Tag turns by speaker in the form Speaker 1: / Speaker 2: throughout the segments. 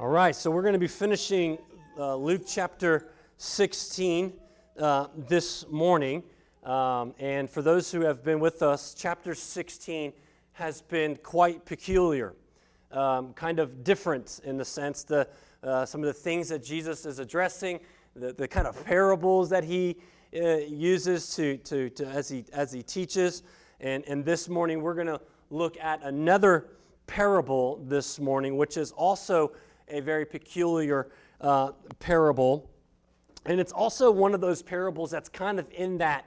Speaker 1: All right, so we're going to be finishing uh, Luke chapter 16 uh, this morning. Um, and for those who have been with us, chapter 16 has been quite peculiar, um, kind of different in the sense that uh, some of the things that Jesus is addressing, the, the kind of parables that he uh, uses to, to, to, as, he, as he teaches. And, and this morning, we're going to look at another parable this morning, which is also a very peculiar uh, parable. And it's also one of those parables that's kind of in that,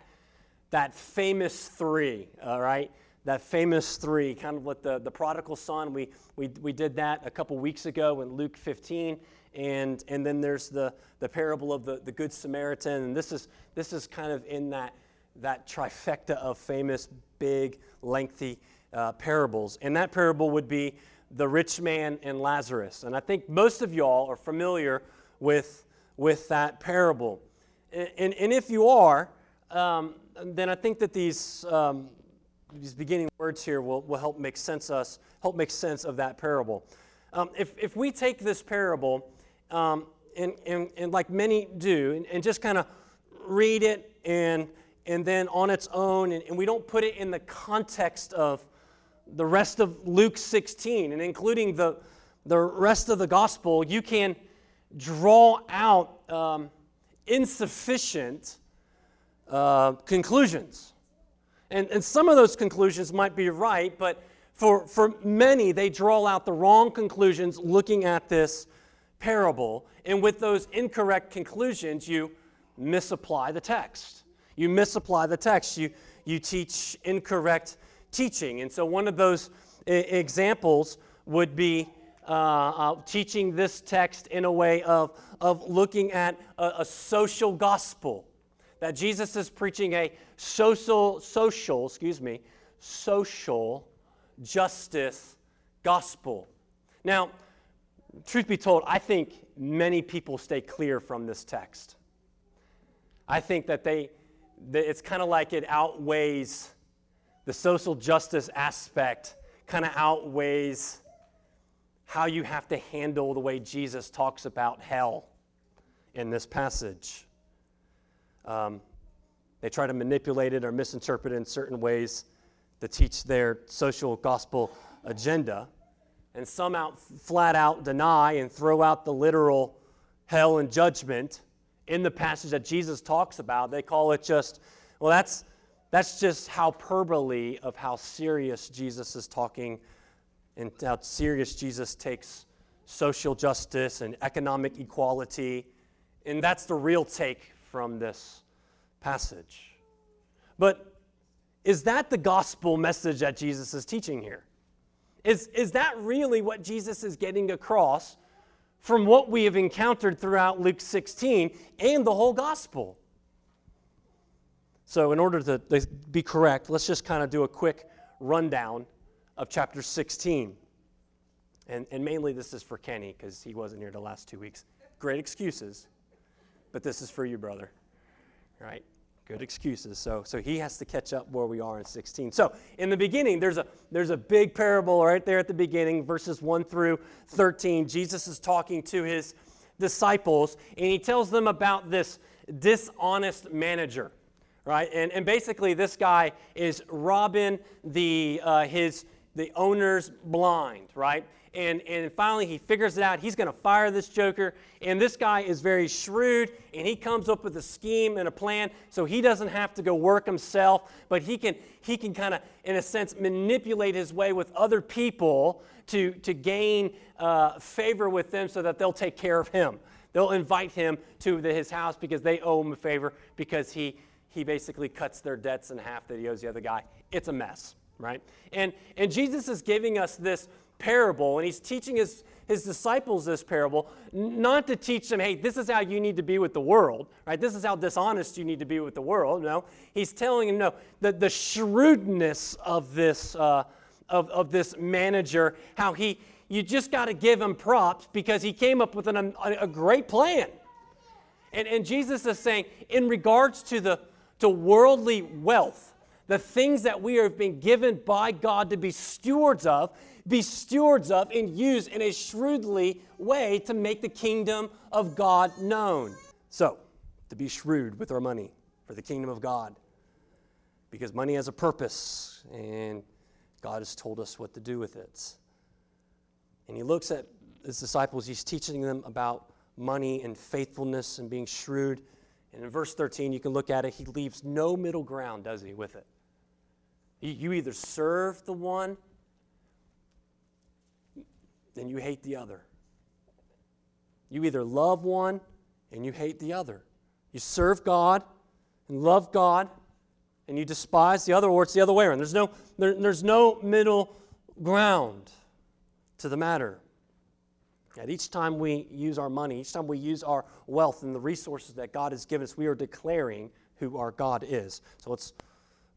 Speaker 1: that famous three, all right? That famous three, kind of like the, the prodigal son. We, we, we did that a couple weeks ago in Luke 15. And, and then there's the, the parable of the, the Good Samaritan. And this is, this is kind of in that, that trifecta of famous, big, lengthy uh, parables. And that parable would be the rich man and Lazarus. And I think most of y'all are familiar with, with that parable. And, and, and if you are, um, then I think that these, um, these beginning words here will, will help make sense us, help make sense of that parable. Um, if, if we take this parable, um, and, and, and like many do, and, and just kind of read it and, and then on its own, and, and we don't put it in the context of the rest of Luke 16 and including the, the rest of the gospel, you can draw out um, insufficient uh, conclusions. And, and some of those conclusions might be right, but for, for many, they draw out the wrong conclusions looking at this parable. And with those incorrect conclusions, you misapply the text. You misapply the text. You, you teach incorrect teaching. And so, one of those examples would be uh, uh, teaching this text in a way of, of looking at a, a, social gospel. That Jesus is preaching a social, social, excuse me, social justice gospel. Now, truth be told, I think many people stay clear from this text. I think that they, that it's kind of like it outweighs the social justice aspect kind of outweighs how you have to handle the way Jesus talks about hell in this passage. Um, they try to manipulate it or misinterpret it in certain ways to teach their social gospel agenda. And some out flat out deny and throw out the literal hell and judgment in the passage that Jesus talks about. They call it just, well, that's that's just hyperbole of how serious Jesus is talking and how serious Jesus takes social justice and economic equality. And that's the real take from this passage. But is that the gospel message that Jesus is teaching here? Is, is that really what Jesus is getting across from what we have encountered throughout Luke 16 and the whole gospel? So, in order to, be correct, let's just kind of do a quick rundown of chapter 16. And, and mainly this is for Kenny because he wasn't here the last two weeks. Great excuses, but this is for you, brother. Right? Good excuses. So, so he has to catch up where we are in 16. So, in the beginning, there's a, there's a big parable right there at the beginning, verses 1 through 13. Jesus is talking to his disciples, and he tells them about this dishonest manager right? And, and basically, this guy is robbing the, uh, his, the owner's blind, right? And, and finally, he figures it out. He's going to fire this joker. And this guy is very shrewd, and he comes up with a scheme and a plan so he doesn't have to go work himself, but he can, he can kind of, in a sense, manipulate his way with other people to, to gain uh, favor with them so that they'll take care of him. They'll invite him to the, his house because they owe him a favor because he he basically cuts their debts in half that he owes the other guy. It's a mess, right? And, and Jesus is giving us this parable, and he's teaching his, his disciples this parable, not to teach them, hey, this is how you need to be with the world, right? This is how dishonest you need to be with the world. No, he's telling them, no, the, the shrewdness of this, uh, of, of this manager, how he, you just got to give him props because he came up with an, a, a great plan. And, and Jesus is saying, in regards to the, to worldly wealth, the things that we have been given by God to be stewards of, be stewards of and use in a shrewdly way to make the kingdom of God known. So, to be shrewd with our money for the kingdom of God. Because money has a purpose, and God has told us what to do with it. And he looks at his disciples, he's teaching them about money and faithfulness and being shrewd. And in verse 13, you can look at it, he leaves no middle ground, does he, with it? You either serve the one, then you hate the other. You either love one and you hate the other. You serve God and love God, and you despise the other, or it's the other way around. There's no, there, there's no middle ground to the matter. At each time we use our money, each time we use our wealth and the resources that God has given us, we are declaring who our God is. So let's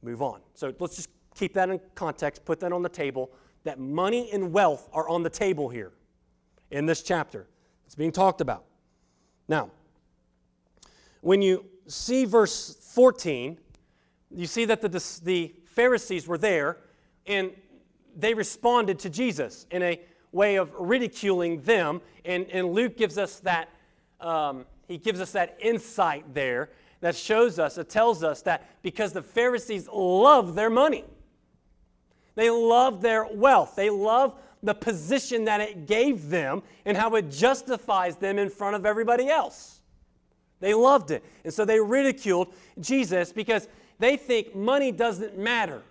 Speaker 1: move on. So let's just keep that in context, put that on the table, that money and wealth are on the table here in this chapter. It's being talked about. Now, when you see verse 14, you see that the, the Pharisees were there and they responded to Jesus in a way of ridiculing them. And, and Luke gives us that, um, he gives us that insight there that shows us, it tells us that because the Pharisees love their money, they love their wealth, they love the position that it gave them and how it justifies them in front of everybody else. They loved it. And so they ridiculed Jesus because they think money doesn't matter.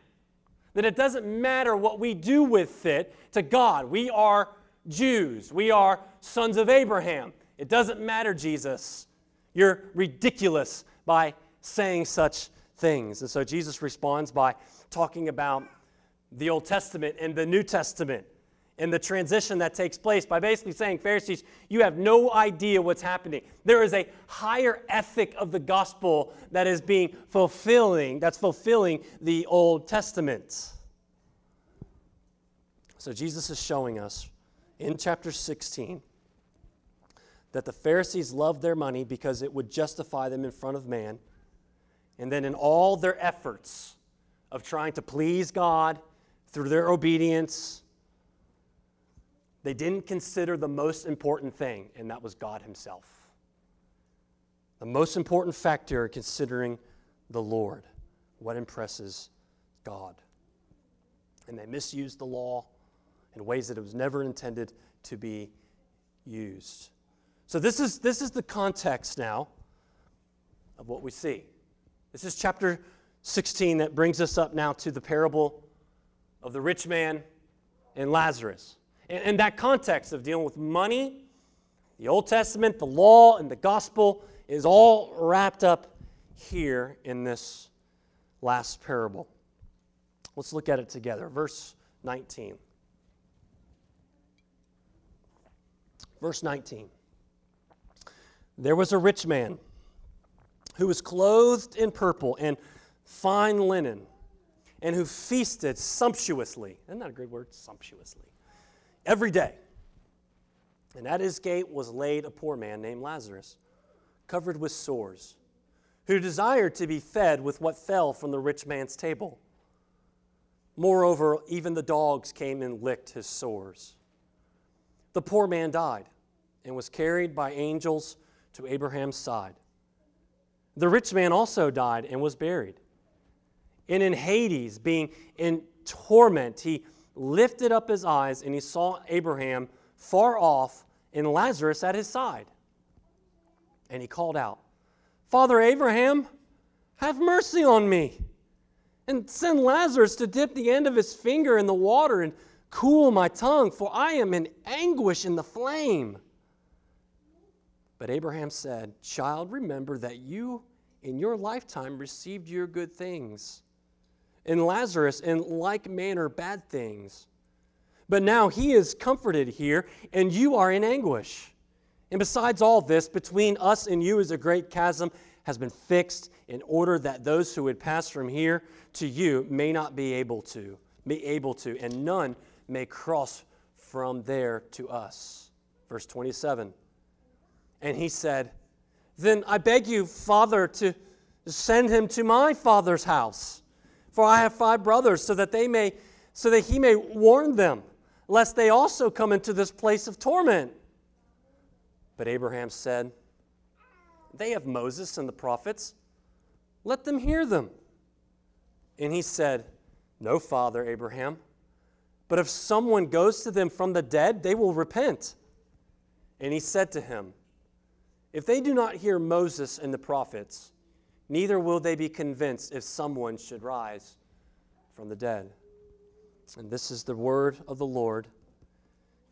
Speaker 1: That it doesn't matter what we do with it to God. We are Jews, we are sons of Abraham. It doesn't matter, Jesus. You're ridiculous by saying such things. And so Jesus responds by talking about the Old Testament and the New Testament and the transition that takes place by basically saying, Pharisees, you have no idea what's happening. There is a higher ethic of the gospel that is being fulfilling, that's fulfilling the Old Testament. So Jesus is showing us in chapter 16 that the Pharisees loved their money because it would justify them in front of man. And then in all their efforts of trying to please God through their obedience, they didn't consider the most important thing, and that was God Himself. The most important factor considering the Lord, what impresses God. And they misused the law in ways that it was never intended to be used. So, this is, this is the context now of what we see. This is chapter 16 that brings us up now to the parable of the rich man and Lazarus. And, and that context of dealing with money, the Old Testament, the law, and the gospel is all wrapped up here in this last parable. Let's look at it together. Verse 19. Verse 19. There was a rich man who was clothed in purple and fine linen, and who feasted sumptuously. Isn't that a great word? Sumptuously every day. And at his gate was laid a poor man named Lazarus, covered with sores, who desired to be fed with what fell from the rich man's table. Moreover, even the dogs came and licked his sores. The poor man died and was carried by angels to Abraham's side. The rich man also died and was buried. And in Hades, being in torment, he lifted up his eyes and he saw Abraham far off and Lazarus at his side. And he called out, Father Abraham, have mercy on me, and send Lazarus to dip the end of his finger in the water and cool my tongue, for I am in anguish in the flame. But Abraham said, Child, remember that you in your lifetime received your good things and Lazarus in like manner bad things. But now he is comforted here, and you are in anguish. And besides all this, between us and you is a great chasm has been fixed in order that those who would pass from here to you may not be able to, be able to, and none may cross from there to us. Verse 27. And he said, Then I beg you, Father, to send him to my father's house for I have five brothers, so that they may, so that he may warn them, lest they also come into this place of torment. But Abraham said, They have Moses and the prophets. Let them hear them. And he said, No, Father Abraham. But if someone goes to them from the dead, they will repent. And he said to him, If they do not hear Moses and the prophets, neither will they be convinced if someone should rise from the dead. And this is the word of the Lord.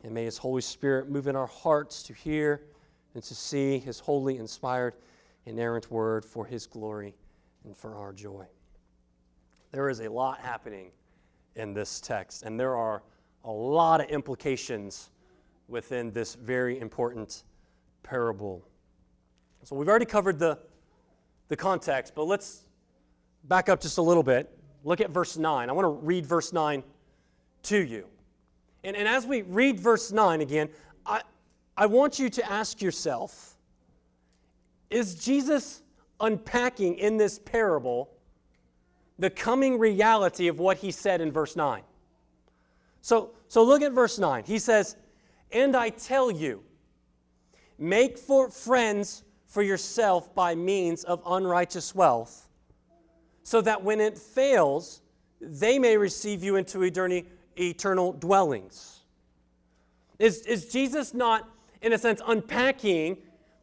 Speaker 1: And may his Holy Spirit move in our hearts to hear and to see his holy, inspired, inerrant word for his glory and for our joy. There is a lot happening in this text, and there are a lot of implications within this very important parable. So we've already covered the, the context, but let's back up just a little bit. Look at verse 9. I want to read verse 9 to you. And, and as we read verse 9 again, I, I want you to ask yourself is Jesus unpacking in this parable the coming reality of what he said in verse 9? So, so look at verse 9. He says, And I tell you, make for friends for yourself by means of unrighteous wealth, so that when it fails, they may receive you into eternal dwellings. Is, is Jesus not, in a sense, unpacking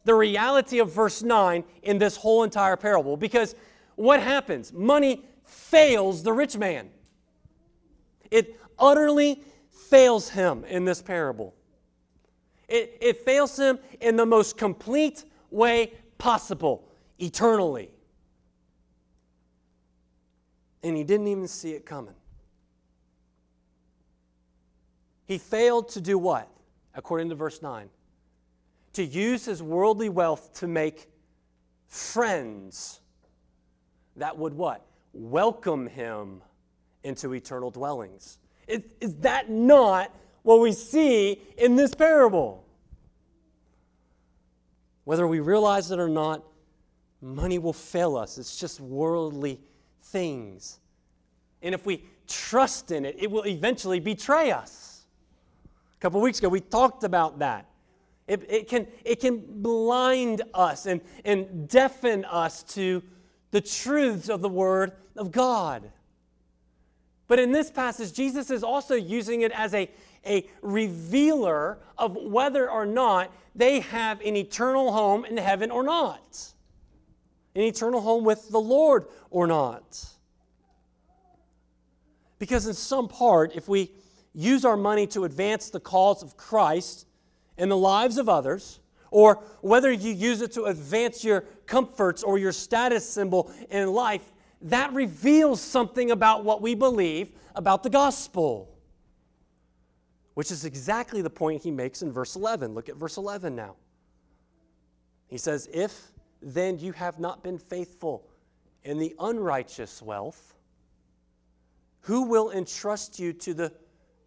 Speaker 1: the reality of verse 9 in this whole entire parable? Because what happens? Money fails the rich man, it utterly fails him in this parable. It, it fails him in the most complete way possible, eternally. And he didn't even see it coming. He failed to do what? According to verse 9. To use his worldly wealth to make friends that would what? Welcome him into eternal dwellings. Is, is that not what we see in this parable? Whether we realize it or not, money will fail us. It's just worldly things. And if we trust in it, it will eventually betray us. A couple weeks ago, we talked about that. It, it, can, it can blind us and, and deafen us to the truths of the Word of God. But in this passage, Jesus is also using it as a, a revealer of whether or not they have an eternal home in heaven or not, an eternal home with the Lord or not. Because in some part, if we use our money to advance the cause of Christ in the lives of others, or whether you use it to advance your comforts or your status symbol in life, that reveals something about what we believe about the gospel. Which is exactly the point he makes in verse 11. Look at verse 11 now. He says, If then you have not been faithful in the unrighteous wealth, who will entrust you to the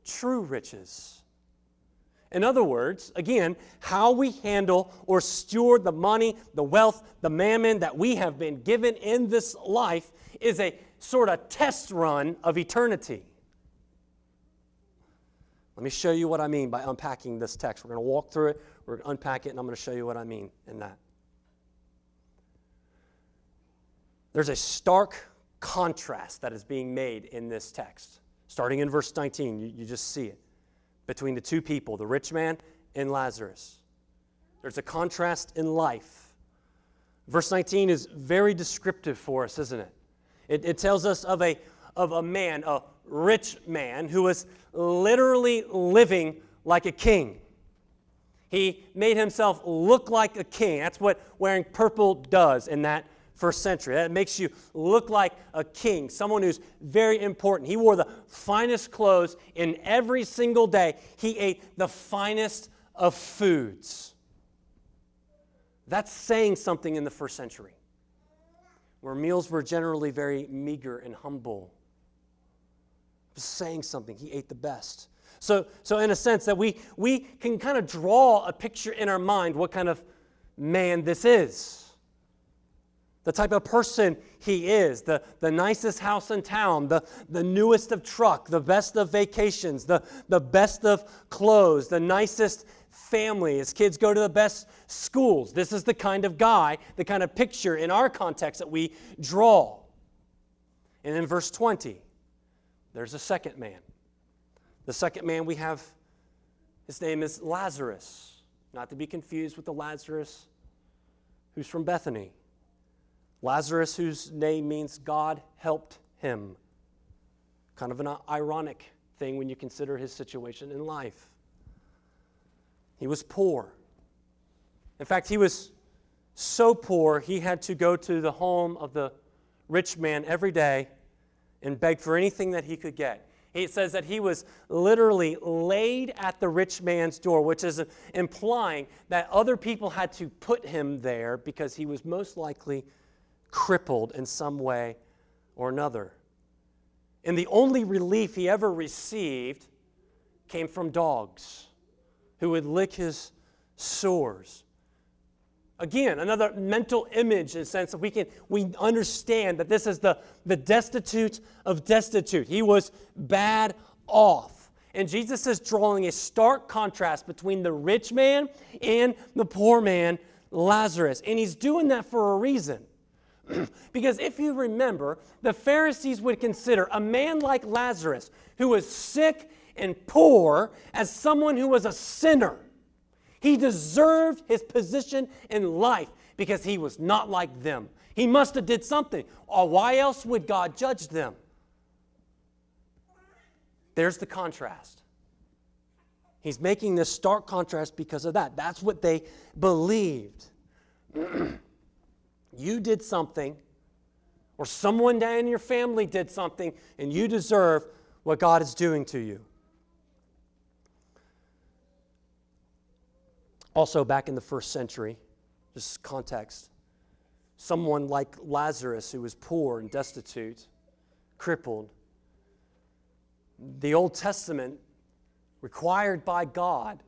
Speaker 1: true riches. In other words, again, how we handle or steward the money, the wealth, the mammon that we have been given in this life is a sort of test run of eternity. Let me show you what I mean by unpacking this text. We're going to walk through it, we're going to unpack it, and I'm going to show you what I mean in that. There's a stark contrast that is being made in this text. Starting in verse 19, you, you just see it between the two people, the rich man and Lazarus. There's a contrast in life. Verse 19 is very descriptive for us, isn't it? It, it tells us of a, of a man, a rich man, who was literally living like a king. He made himself look like a king. That's what wearing purple does in that first century. That makes you look like a king, someone who's very important. He wore the finest clothes in every single day. He ate the finest of foods. That's saying something in the first century, where meals were generally very meager and humble. Saying something. He ate the best. So, so in a sense, that we, we can kind of draw a picture in our mind what kind of man this is. the type of person he is, the, the nicest house in town, the, the newest of truck, the best of vacations, the, the best of clothes, the nicest family. His kids go to the best schools. This is the kind of guy, the kind of picture in our context that we draw. And in verse 20, there's a second man. The second man we have, his name is Lazarus, not to be confused with the Lazarus who's from Bethany. Lazarus, whose name means God helped him. Kind of an ironic thing when you consider his situation in life. He was poor. In fact, he was so poor, he had to go to the home of the rich man every day and beg for anything that he could get. It says that he was literally laid at the rich man's door, which is implying that other people had to put him there because he was most likely crippled in some way or another. And the only relief he ever received came from dogs who would lick his sores. Again, another mental image in the sense that we can we understand that this is the, the destitute of destitute. He was bad off. And Jesus is drawing a stark contrast between the rich man and the poor man, Lazarus. And he's doing that for a reason. because if you remember, the Pharisees would consider a man like Lazarus, who was sick and poor, as someone who was a sinner. He deserved his position in life because he was not like them. He must have did something, or why else would God judge them? There's the contrast. He's making this stark contrast because of that. That's what they believed. you did something, or someone down in your family did something, and you deserve what God is doing to you. Also, back in the first century, just context, someone like Lazarus who was poor and destitute, crippled, the Old Testament, required by God,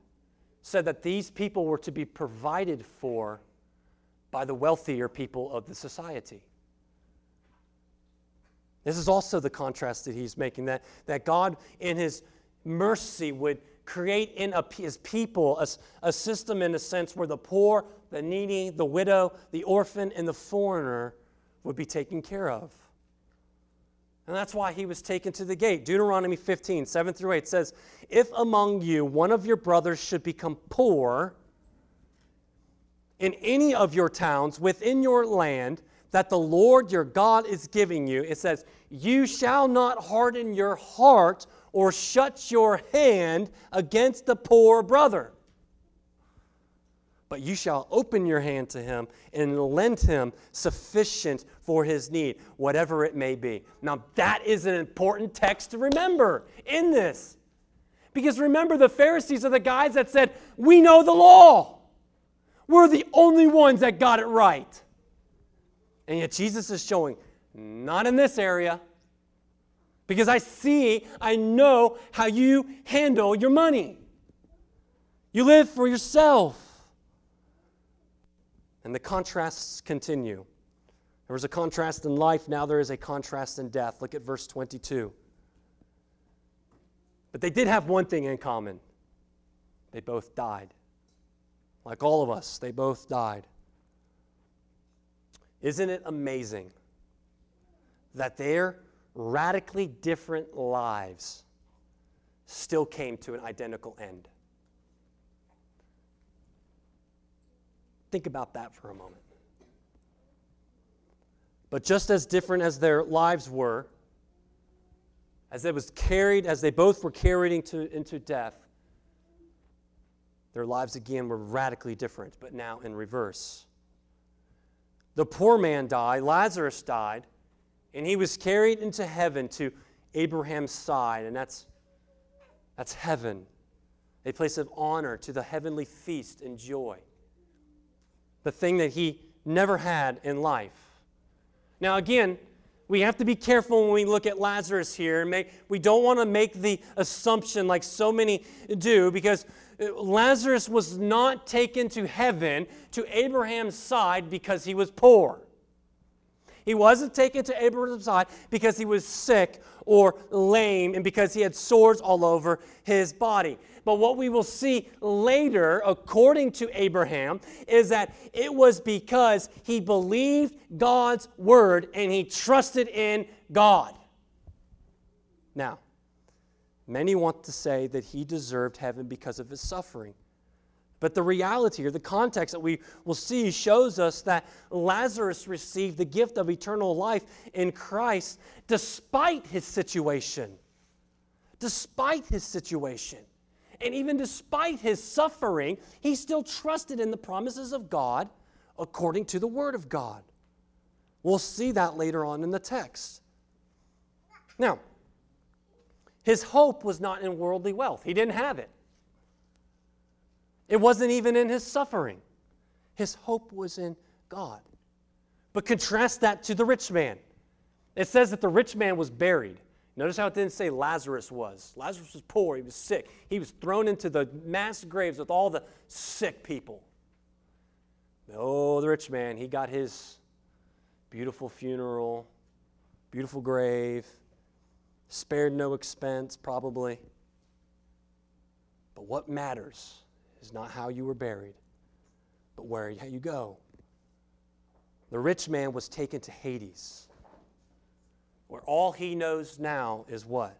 Speaker 1: said that these people were to be provided for by the wealthier people of the society. This is also the contrast that he's making that, that God, in his mercy, would create in a, his people a, a system, in a sense, where the poor, the needy, the widow, the orphan, and the foreigner would be taken care of. And that's why he was taken to the gate. Deuteronomy 15, 7 through 8 says, If among you one of your brothers should become poor, in any of your towns within your land that the Lord your God is giving you, it says, You shall not harden your heart or shut your hand against the poor brother. But you shall open your hand to him and lend him sufficient for his need, whatever it may be. Now, that is an important text to remember in this. Because remember, the Pharisees are the guys that said, We know the law. We're the only ones that got it right. And yet Jesus is showing, not in this area. Because I see, I know how you handle your money. You live for yourself. And the contrasts continue. There was a contrast in life, now there is a contrast in death. Look at verse 22. But they did have one thing in common they both died. Like all of us, they both died. Isn't it amazing that their radically different lives still came to an identical end? Think about that for a moment. But just as different as their lives were, as it was carried, as they both were carried into, into death, their lives again were radically different, but now in reverse. The poor man died, Lazarus died, and he was carried into heaven to Abraham's side, and that's, that's heaven, a place of honor to the heavenly feast and joy, the thing that he never had in life. Now, again, we have to be careful when we look at Lazarus here. We don't want to make the assumption, like so many do, because uh, Lazarus was not taken to heaven to Abraham's side because he was poor. He wasn't taken to Abraham's side because he was sick or lame and because he had sores all over his body. But what we will see later, according to Abraham, is that it was because he believed God's word and he trusted in God. Now, many want to say that he deserved heaven because of his suffering. But the reality or the context that we will see shows us that Lazarus received the gift of eternal life in Christ despite his situation. Despite his situation. And even despite his suffering, he still trusted in the promises of God according to the Word of God. We'll see that later on in the text. Now, his hope was not in worldly wealth, he didn't have it. It wasn't even in his suffering. His hope was in God. But contrast that to the rich man. It says that the rich man was buried. Notice how it didn't say Lazarus was. Lazarus was poor, he was sick. He was thrown into the mass graves with all the sick people. Oh, the rich man, he got his beautiful funeral, beautiful grave, spared no expense, probably. But what matters is not how you were buried, but where you go. The rich man was taken to Hades, where all he knows now is what?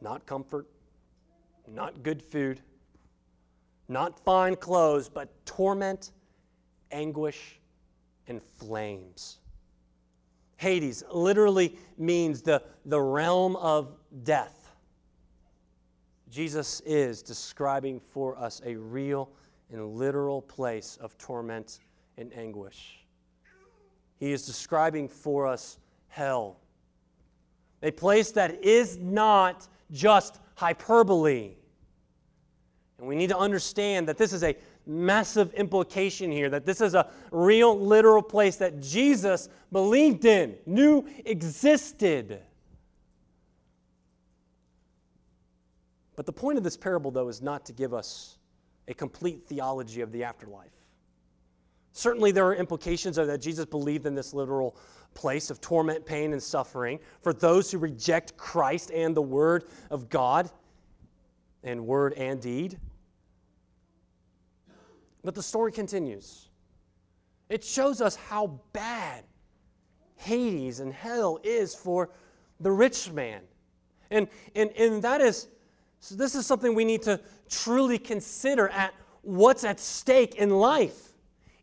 Speaker 1: Not comfort, not good food, not fine clothes, but torment, anguish, and flames. Hades literally means the, the realm of death. Jesus is describing for us a real and literal place of torment and anguish. He is describing for us hell, a place that is not just hyperbole. And we need to understand that this is a massive implication here, that this is a real, literal place that Jesus believed in, knew existed. But the point of this parable, though, is not to give us a complete theology of the afterlife. Certainly, there are implications of that Jesus believed in this literal place of torment, pain, and suffering for those who reject Christ and the Word of God, and word and deed. But the story continues. It shows us how bad Hades and hell is for the rich man. And, and, and that is so, this is something we need to truly consider at what's at stake in life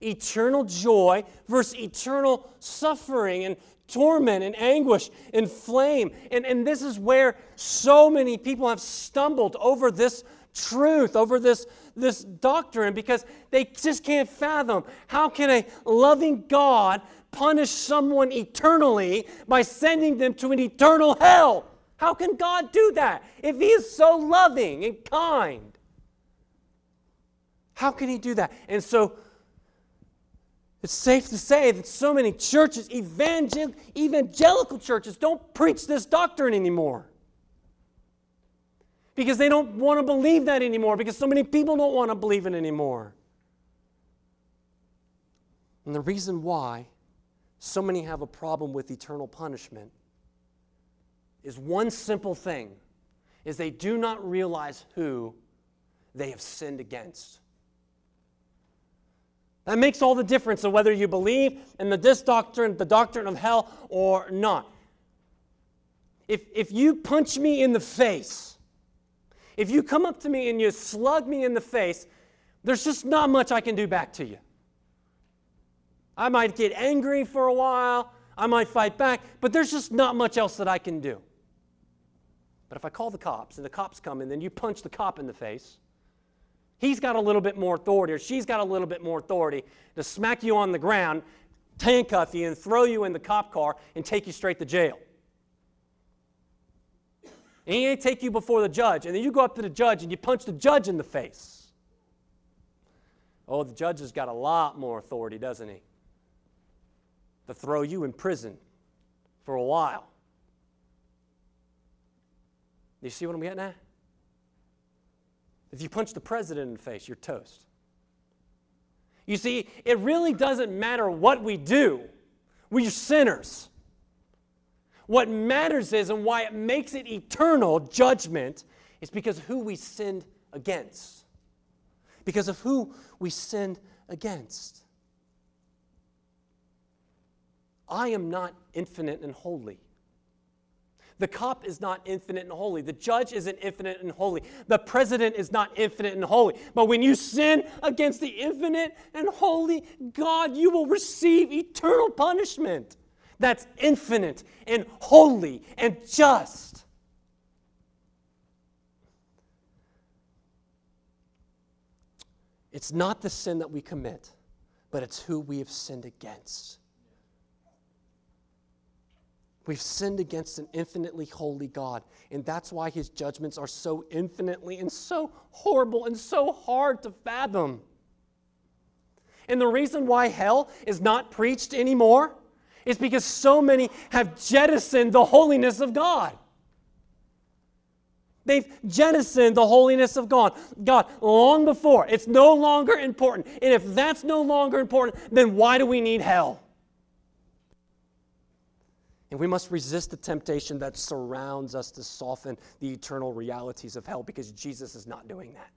Speaker 1: eternal joy versus eternal suffering and torment and anguish and flame. And, and this is where so many people have stumbled over this truth, over this, this doctrine, because they just can't fathom how can a loving God punish someone eternally by sending them to an eternal hell? How can God do that if He is so loving and kind? How can He do that? And so it's safe to say that so many churches, evangel- evangelical churches, don't preach this doctrine anymore. Because they don't want to believe that anymore, because so many people don't want to believe it anymore. And the reason why so many have a problem with eternal punishment is one simple thing is they do not realize who they have sinned against. That makes all the difference of whether you believe in the, this doctrine, the doctrine of hell, or not. If, if you punch me in the face, if you come up to me and you slug me in the face, there's just not much I can do back to you. I might get angry for a while, I might fight back, but there's just not much else that I can do. But if I call the cops and the cops come and then you punch the cop in the face, he's got a little bit more authority or she's got a little bit more authority to smack you on the ground, handcuff you, and throw you in the cop car and take you straight to jail. And he ain't take you before the judge. And then you go up to the judge and you punch the judge in the face. Oh, the judge has got a lot more authority, doesn't he? To throw you in prison for a while. You see what I'm getting at? If you punch the president in the face, you're toast. You see, it really doesn't matter what we do, we're sinners. What matters is, and why it makes it eternal judgment, is because who we sinned against. Because of who we sinned against. I am not infinite and holy. The cop is not infinite and holy. The judge isn't infinite and holy. The president is not infinite and holy. But when you sin against the infinite and holy God, you will receive eternal punishment that's infinite and holy and just. It's not the sin that we commit, but it's who we have sinned against. We've sinned against an infinitely holy God, and that's why his judgments are so infinitely and so horrible and so hard to fathom. And the reason why hell is not preached anymore is because so many have jettisoned the holiness of God. They've jettisoned the holiness of God, God long before. It's no longer important. And if that's no longer important, then why do we need hell? And we must resist the temptation that surrounds us to soften the eternal realities of hell because Jesus is not doing that.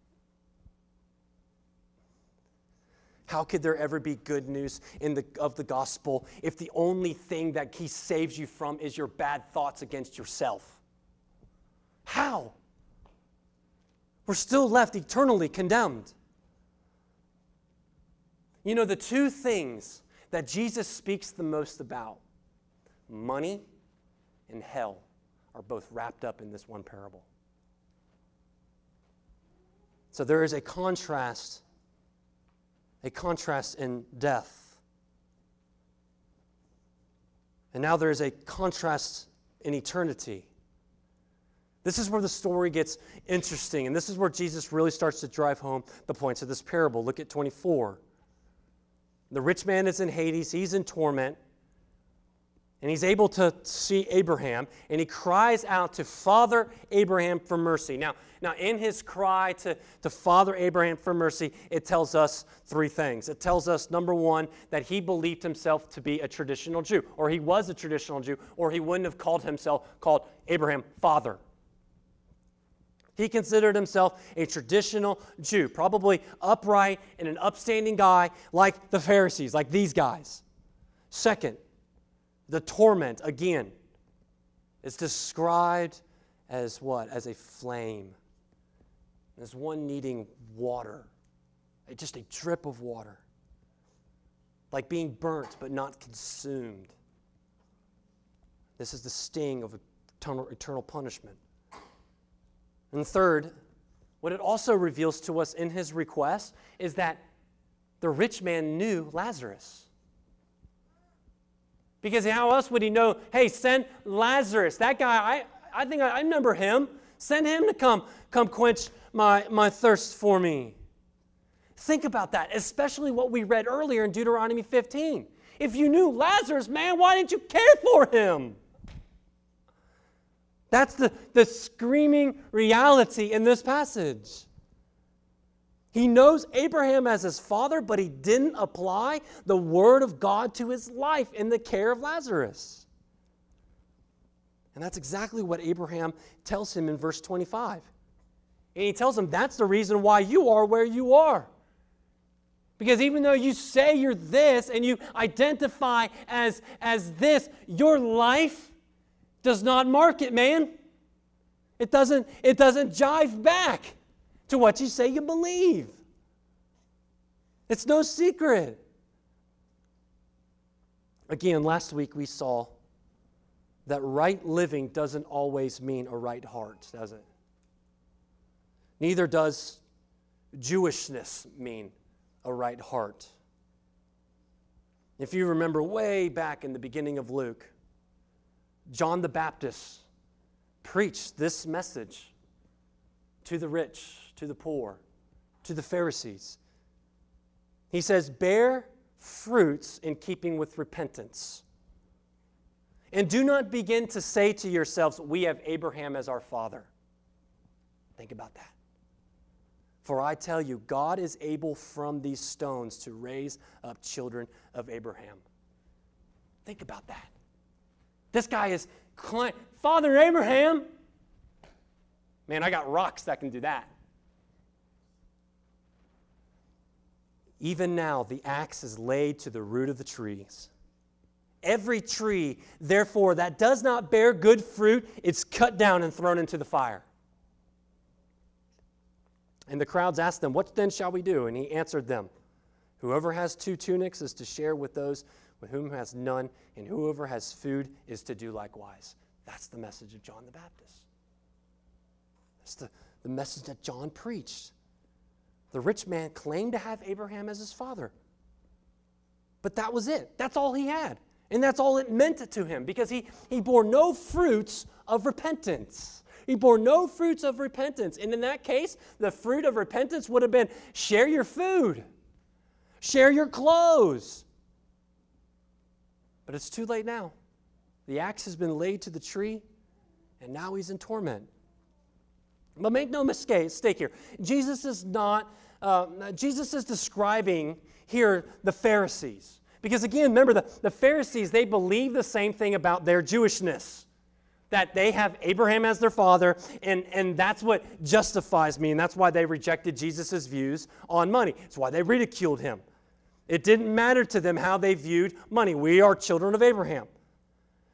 Speaker 1: How could there ever be good news in the, of the gospel if the only thing that he saves you from is your bad thoughts against yourself? How? We're still left eternally condemned. You know, the two things that Jesus speaks the most about money and hell are both wrapped up in this one parable. So there is a contrast, a contrast in death. And now there is a contrast in eternity. This is where the story gets interesting, and this is where Jesus really starts to drive home the points of this parable. Look at 24. The rich man is in Hades, he's in torment. And he's able to see Abraham, and he cries out to Father Abraham for mercy. Now, now in his cry to, to Father Abraham for mercy, it tells us three things. It tells us, number one, that he believed himself to be a traditional Jew, or he was a traditional Jew, or he wouldn't have called himself, called Abraham Father. He considered himself a traditional Jew, probably upright and an upstanding guy like the Pharisees, like these guys. Second, the torment, again, is described as what? As a flame. As one needing water, just a drip of water. Like being burnt but not consumed. This is the sting of eternal, punishment. And third, what it also reveals to us in his request is that the rich man knew Lazarus. Because how else would he know, hey, send Lazarus, that guy, I, I think I, I remember him. Send him to come, come quench my, my thirst for me. Think about that, especially what we read earlier in Deuteronomy 15. If you knew Lazarus, man, why didn't you care for him? That's the, the screaming reality in this passage. He knows Abraham as his father, but he didn't apply the word of God to his life in the care of Lazarus. And that's exactly what Abraham tells him in verse 25. And he tells him that's the reason why you are where you are. Because even though you say you're this and you identify as, as this, your life does not mark it, man. It doesn't, it doesn't jive back to what you say you believe. It's no secret. Again, last week we saw that right living doesn't always mean a right heart, does it? Neither does Jewishness mean a right heart. If you remember way back in the beginning of Luke, John the Baptist preached this message to the rich to the poor, to the Pharisees. He says, Bear fruits in keeping with repentance. And do not begin to say to yourselves, We have Abraham as our father. Think about that. For I tell you, God is able from these stones to raise up children of Abraham. Think about that. This guy is Father Abraham. Man, I got rocks that can do that. Even now, the axe is laid to the root of the trees. Every tree, therefore, that does not bear good fruit, it's cut down and thrown into the fire. And the crowds asked them, What then shall we do? And he answered them, Whoever has two tunics is to share with those with whom has none, and whoever has food is to do likewise. That's the message of John the Baptist. That's the, the message that John preached. The rich man claimed to have Abraham as his father. But that was it. That's all he had. And that's all it meant to him because he, he bore no fruits of repentance. He bore no fruits of repentance. And in that case, the fruit of repentance would have been share your food, share your clothes. But it's too late now. The axe has been laid to the tree, and now he's in torment. But make no mistake here. Jesus is not, uh, Jesus is describing here the Pharisees. Because again, remember, the, the Pharisees, they believe the same thing about their Jewishness that they have Abraham as their father, and, and that's what justifies me, and that's why they rejected Jesus' views on money. It's why they ridiculed him. It didn't matter to them how they viewed money. We are children of Abraham.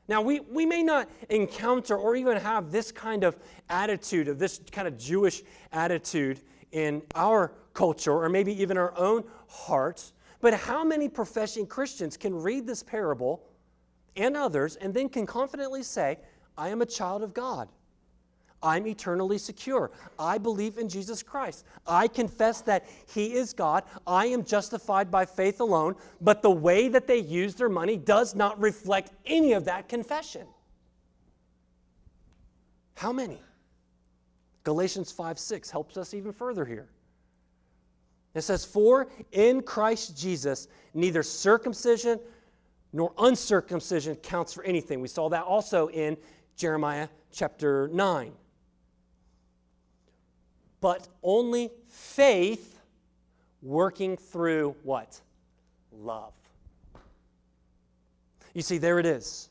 Speaker 1: Now, we, we may not encounter or even have this kind of attitude, of this kind of Jewish attitude in our culture or maybe even our own hearts, but how many professing Christians can read this parable and others and then can confidently say, I am a child of God? I'm eternally secure. I believe in Jesus Christ. I confess that He is God. I am justified by faith alone, but the way that they use their money does not reflect any of that confession. How many? Galatians 5 6 helps us even further here. It says, For in Christ Jesus, neither circumcision nor uncircumcision counts for anything. We saw that also in Jeremiah chapter 9 but only faith working through what? Love. You see, there it is.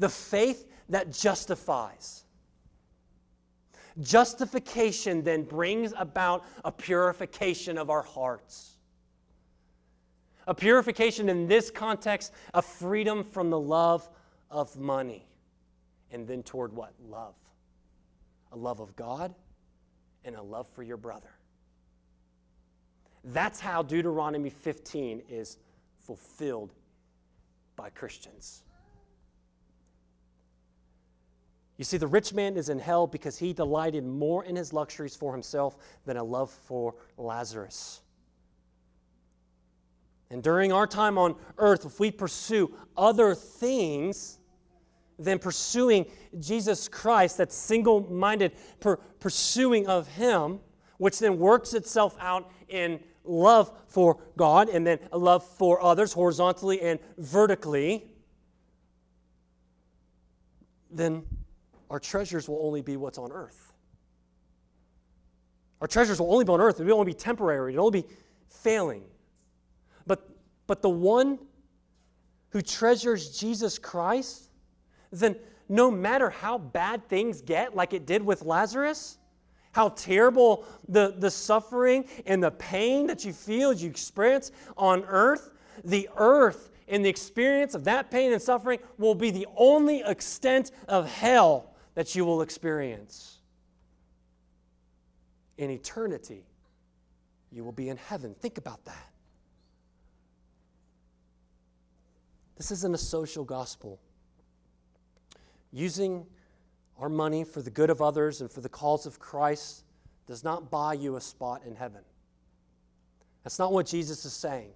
Speaker 1: The faith that justifies. Justification then brings about a purification of our hearts. A purification in this context, a freedom from the love of money. And then toward what? Love. A love of God and a love for your brother. That's how Deuteronomy 15 is fulfilled by Christians. You see, the rich man is in hell because he delighted more in his luxuries for himself than a love for Lazarus. And during our time on earth, if we pursue other things, than pursuing Jesus Christ, that single minded per- pursuing of Him, which then works itself out in love for God and then a love for others horizontally and vertically, then our treasures will only be what's on earth. Our treasures will only be on earth. It will only be temporary. It'll only be failing. But, but the one who treasures Jesus Christ then no matter how bad things get, like it did with Lazarus, how terrible the, the suffering and the pain that you feel, you experience on earth, the earth and the experience of that pain and suffering will be the only extent of hell that you will experience. In eternity, you will be in heaven. Think about that. This isn't a social gospel using our money for the good of others and for the cause of Christ does not buy you a spot in heaven. That's not what Jesus is saying.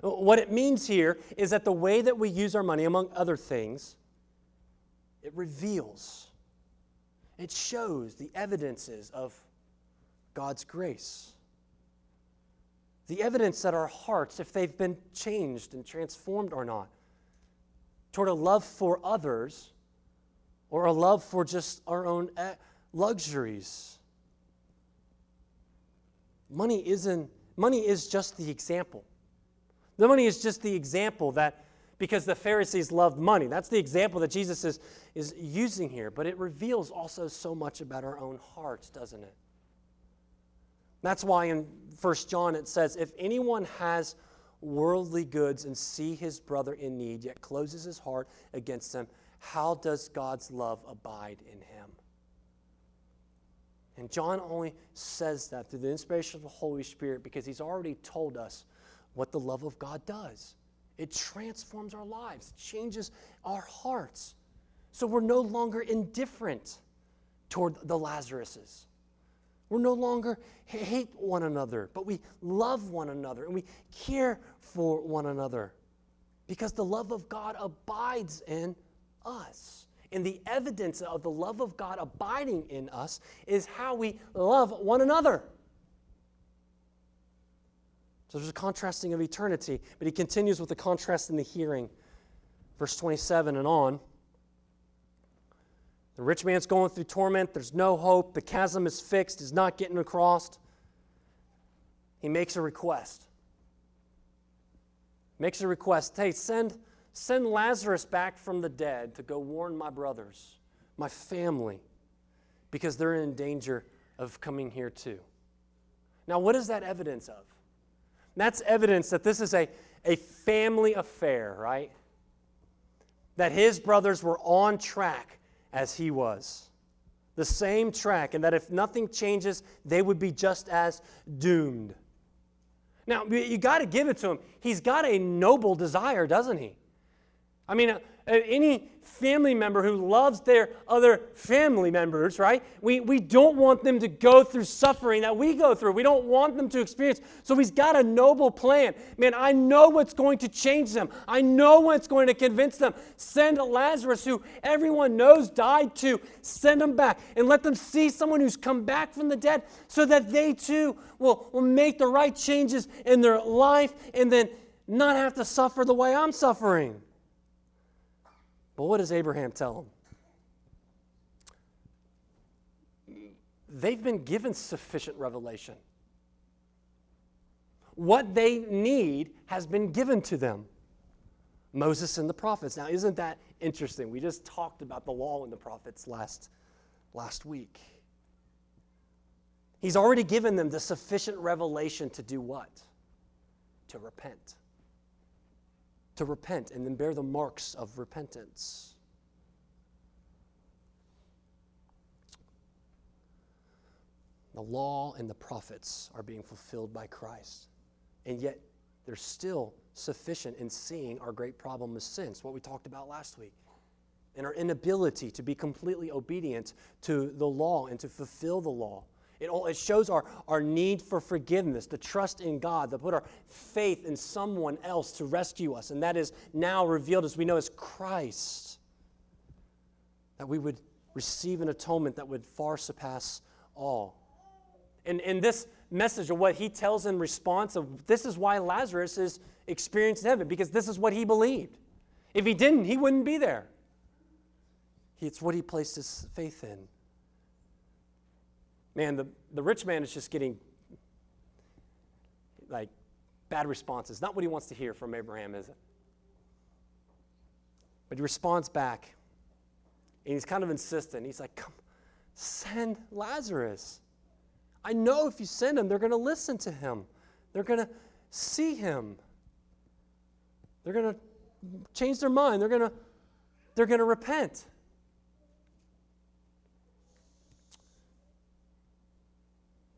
Speaker 1: What it means here is that the way that we use our money, among other things, it reveals, it shows the evidences of God's grace. The evidence that our hearts, if they've been changed and transformed or not, toward a love for others or a love for just our own eh, luxuries. money isn't money is just the example. The money is just the example that because the Pharisees loved money. That's the example that Jesus is, is using here. But it reveals also so much about our own hearts, doesn't it? That's why in 1 John it says, If anyone has worldly goods and see his brother in need, yet closes his heart against him, how does God's love abide in him? And John only says that through the inspiration of the Holy Spirit because he's already told us what the love of God does. It transforms our lives, changes our hearts. So we're no longer indifferent toward the Lazaruses. We're no longer hate one another, but we love one another and we care for one another because the love of God abides in us. And the evidence of the love of God abiding in us is how we love one another. So there's a contrasting of eternity, but he continues with the contrast in the hearing. Verse 27 and on. The rich man's going through torment. There's no hope. The chasm is fixed. He's not getting across. He makes a request. Makes a request. Hey, send, send Lazarus back from the dead to go warn my brothers, my family, because they're in danger of coming here too. Now, what is that evidence of? That's evidence that this is a, a family affair, right? That his brothers were on track as he was. The same track, and that if nothing changes, they would be just as doomed. Now, you got to give it to him. He's got a noble desire, doesn't he? I mean, Uh, any family member who loves their other family members, right? We, we don't want them to go through suffering that we go through. We don't want them to experience. So he's got a noble plan. Man, I know what's going to change them. I know what's going to convince them. Send Lazarus, who everyone knows died too, send him back and let them see someone who's come back from the dead so that they too will, will make the right changes in their life and then not have to suffer the way I'm suffering. But what does Abraham tell them? They've been given sufficient revelation. What they need has been given to them. Moses and the prophets. Now, isn't that interesting? We just talked about the law and the prophets last, last week. He's already given them the sufficient revelation to do what? To repent to repent and then bear the marks of repentance. The law and the prophets are being fulfilled by Christ. And yet, they're still sufficient in seeing our great problem of sin. What we talked about last week. And our inability to be completely obedient to the law and to fulfill the law. It, it shows our, our need for forgiveness, to trust in God, to put our faith in someone else to rescue us. And that is now revealed as we know as Christ. That we would receive an atonement that would far surpass all. And in this message of what he tells in response of this is why Lazarus is experienced heaven, because this is what he believed. If he didn't, he wouldn't be there. It's what he placed his faith in. Man, the, the rich man is just getting like bad responses. Not what he wants to hear from Abraham, is it? But he responds back. And he's kind of insistent. He's like, Come, send Lazarus. I know if you send him, they're going to listen to him. They're going to see him. They're going to change their mind. They're going to they're going to repent.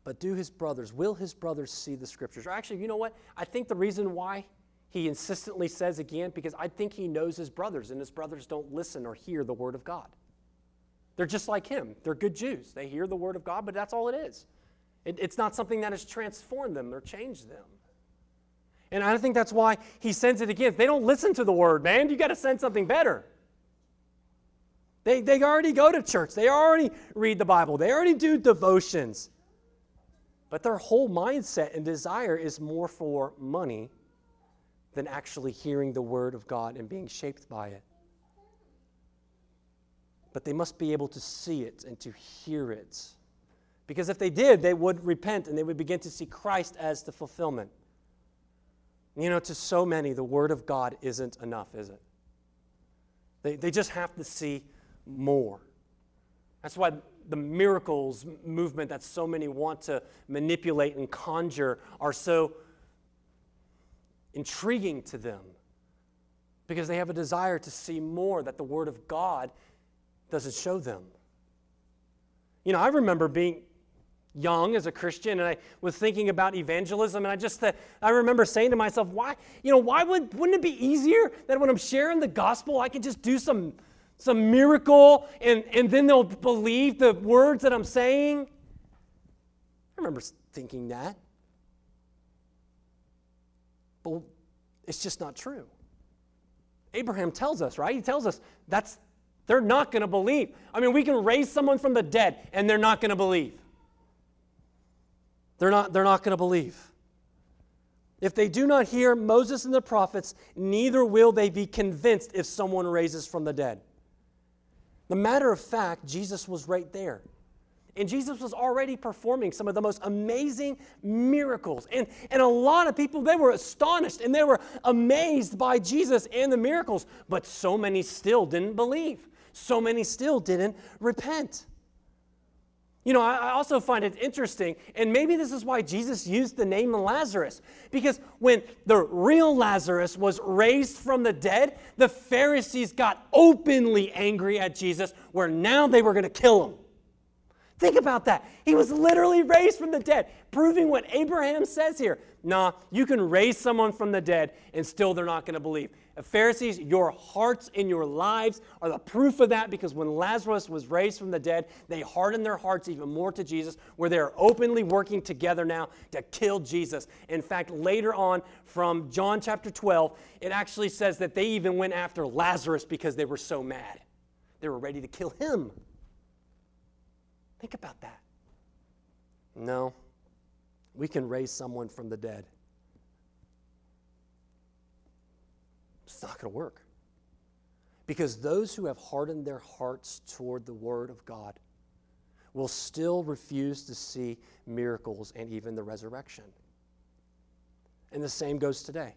Speaker 1: But do his brothers, will his brothers see the scriptures? Or actually, you know what? I think the reason why he insistently says again, because I think he knows his brothers, and his brothers don't listen or hear the word of God. They're just like him. They're good Jews. They hear the word of God, but that's all it is. It, it's not something that has transformed them or changed them. And I think that's why he sends it again. They don't listen to the word, man. You got to send something better. They, they already go to church. They already read the Bible. They already do devotions. But their whole mindset and desire is more for money than actually hearing the word of God and being shaped by it. But they must be able to see it and to hear it, Because if they did, they would repent and they would begin to see Christ as the fulfillment. You know, to so many, the Word of God isn't enough, is it? They, they just have to see more. That's why the miracles movement that so many want to manipulate and conjure are so intriguing to them because they have a desire to see more that the Word of God doesn't show them. You know, I remember being young as a Christian and I was thinking about evangelism and I just uh, I remember saying to myself, why, you know, why would wouldn't it be easier that when I'm sharing the gospel I can just do some some miracle and, and then they'll believe the words that I'm saying? I remember thinking that. But it's just not true. Abraham tells us, right? He tells us that's they're not going to believe. I mean, we can raise someone from the dead and they're not going to believe. They're not, they're not going to believe. If they do not hear Moses and the prophets, neither will they be convinced if someone raises from the dead. The matter of fact, Jesus was right there. And Jesus was already performing some of the most amazing miracles. And, and a lot of people, they were astonished and they were amazed by Jesus and the miracles. But so many still didn't believe. So many still didn't repent. You know, I also find it interesting, and maybe this is why Jesus used the name Lazarus, because when the real Lazarus was raised from the dead, the Pharisees got openly angry at Jesus, where now they were going to kill him. Think about that. He was literally raised from the dead, proving what Abraham says here. Nah, you can raise someone from the dead and still they're not going to believe. Uh, Pharisees, your hearts and your lives are the proof of that because when Lazarus was raised from the dead, they hardened their hearts even more to Jesus, where they're openly working together now to kill Jesus. In fact, later on from John chapter 12, it actually says that they even went after Lazarus because they were so mad. They were ready to kill him. Think about that. No, we can raise someone from the dead. It's not going to work. Because those who have hardened their hearts toward the Word of God will still refuse to see miracles and even the resurrection. And the same goes today.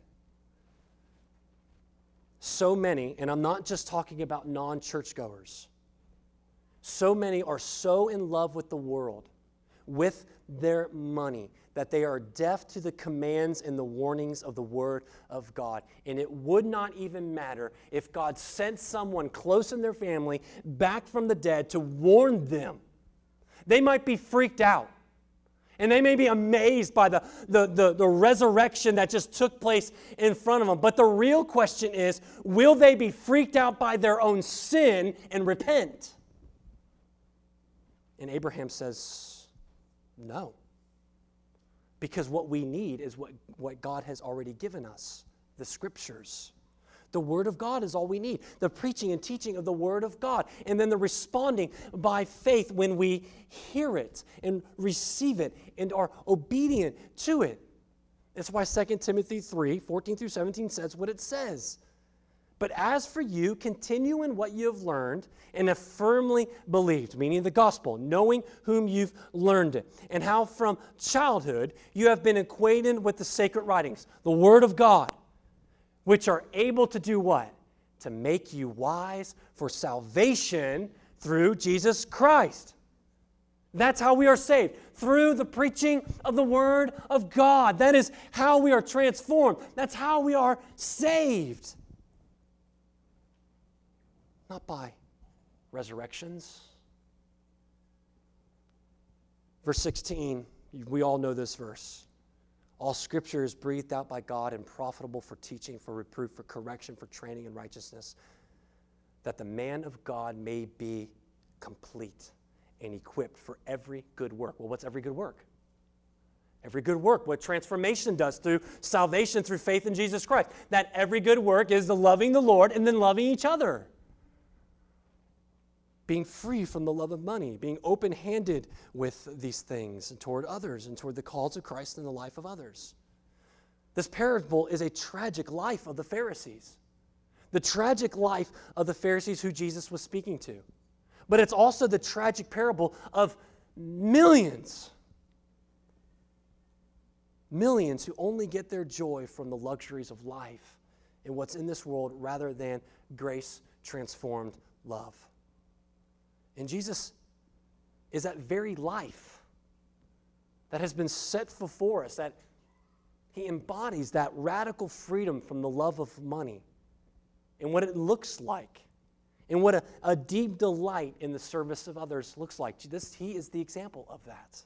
Speaker 1: So many, and I'm not just talking about non churchgoers, so many are so in love with the world, with their money, that they are deaf to the commands and the warnings of the Word of God. And it would not even matter if God sent someone close in their family back from the dead to warn them. They might be freaked out. And they may be amazed by the, the, the, the, resurrection that just took place in front of them. But the real question is will they be freaked out by their own sin and repent? And Abraham says, no. Because what we need is what, what God has already given us the scriptures. The Word of God is all we need. The preaching and teaching of the Word of God. And then the responding by faith when we hear it and receive it and are obedient to it. That's why 2 Timothy 3 14 through 17 says what it says. But as for you, continue in what you have learned and have firmly believed, meaning the gospel, knowing whom you've learned it, and how from childhood you have been acquainted with the sacred writings, the Word of God, which are able to do what? To make you wise for salvation through Jesus Christ. That's how we are saved, through the preaching of the Word of God. That is how we are transformed. That's how we are saved not by resurrections. Verse 16, we all know this verse. All scripture is breathed out by God and profitable for teaching, for reproof, for correction, for training in righteousness, that the man of God may be complete and equipped for every good work. Well, what's every good work? Every good work, what transformation does through salvation through faith in Jesus Christ. That every good work is the loving the Lord and then loving each other being free from the love of money, being open handed with these things toward others and toward the calls of Christ in the life of others. This parable is a tragic life of the Pharisees, the tragic life of the Pharisees who Jesus was speaking to. But it's also the tragic parable of millions, millions who only get their joy from the luxuries of life and what's in this world rather than grace transformed love. And Jesus is that very life that has been set before us, that he embodies that radical freedom from the love of money and what it looks like and what a, a deep delight in the service of others looks like. This, he is the example of that.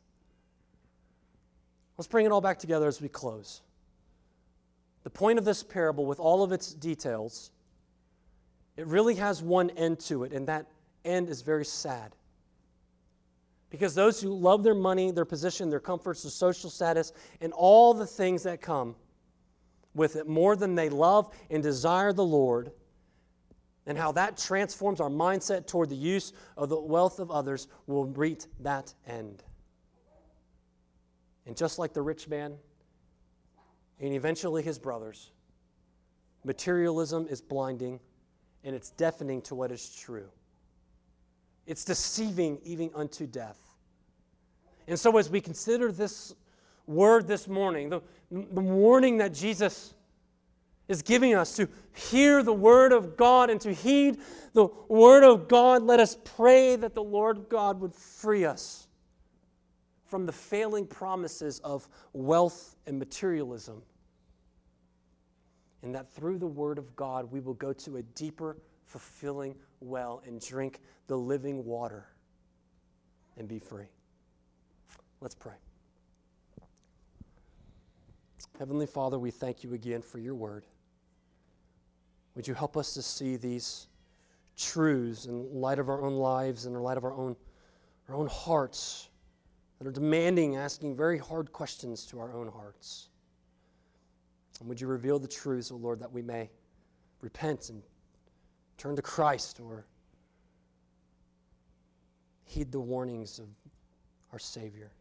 Speaker 1: Let's bring it all back together as we close. The point of this parable, with all of its details, it really has one end to it, and that end is very sad. Because those who love their money, their position, their comforts, their social status, and all the things that come with it more than they love and desire the Lord, and how that transforms our mindset toward the use of the wealth of others will meet that end. And just like the rich man and eventually his brothers, materialism is blinding and it's deafening to what is true. It's deceiving even unto death. And so, as we consider this word this morning, the, the warning that Jesus is giving us to hear the word of God and to heed the word of God, let us pray that the Lord God would free us from the failing promises of wealth and materialism. And that through the word of God, we will go to a deeper, fulfilling well and drink the living water and be free. Let's pray. Heavenly Father, we thank you again for your word. Would you help us to see these truths in light of our own lives and in light of our own, our own hearts that are demanding, asking very hard questions to our own hearts? And would you reveal the truths, O oh Lord, that we may repent and turn to Christ or heed the warnings of our Savior?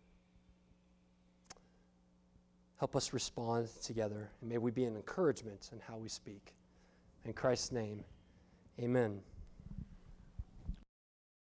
Speaker 1: Help us respond together, and may we be an encouragement in how we speak. In Christ's name, amen.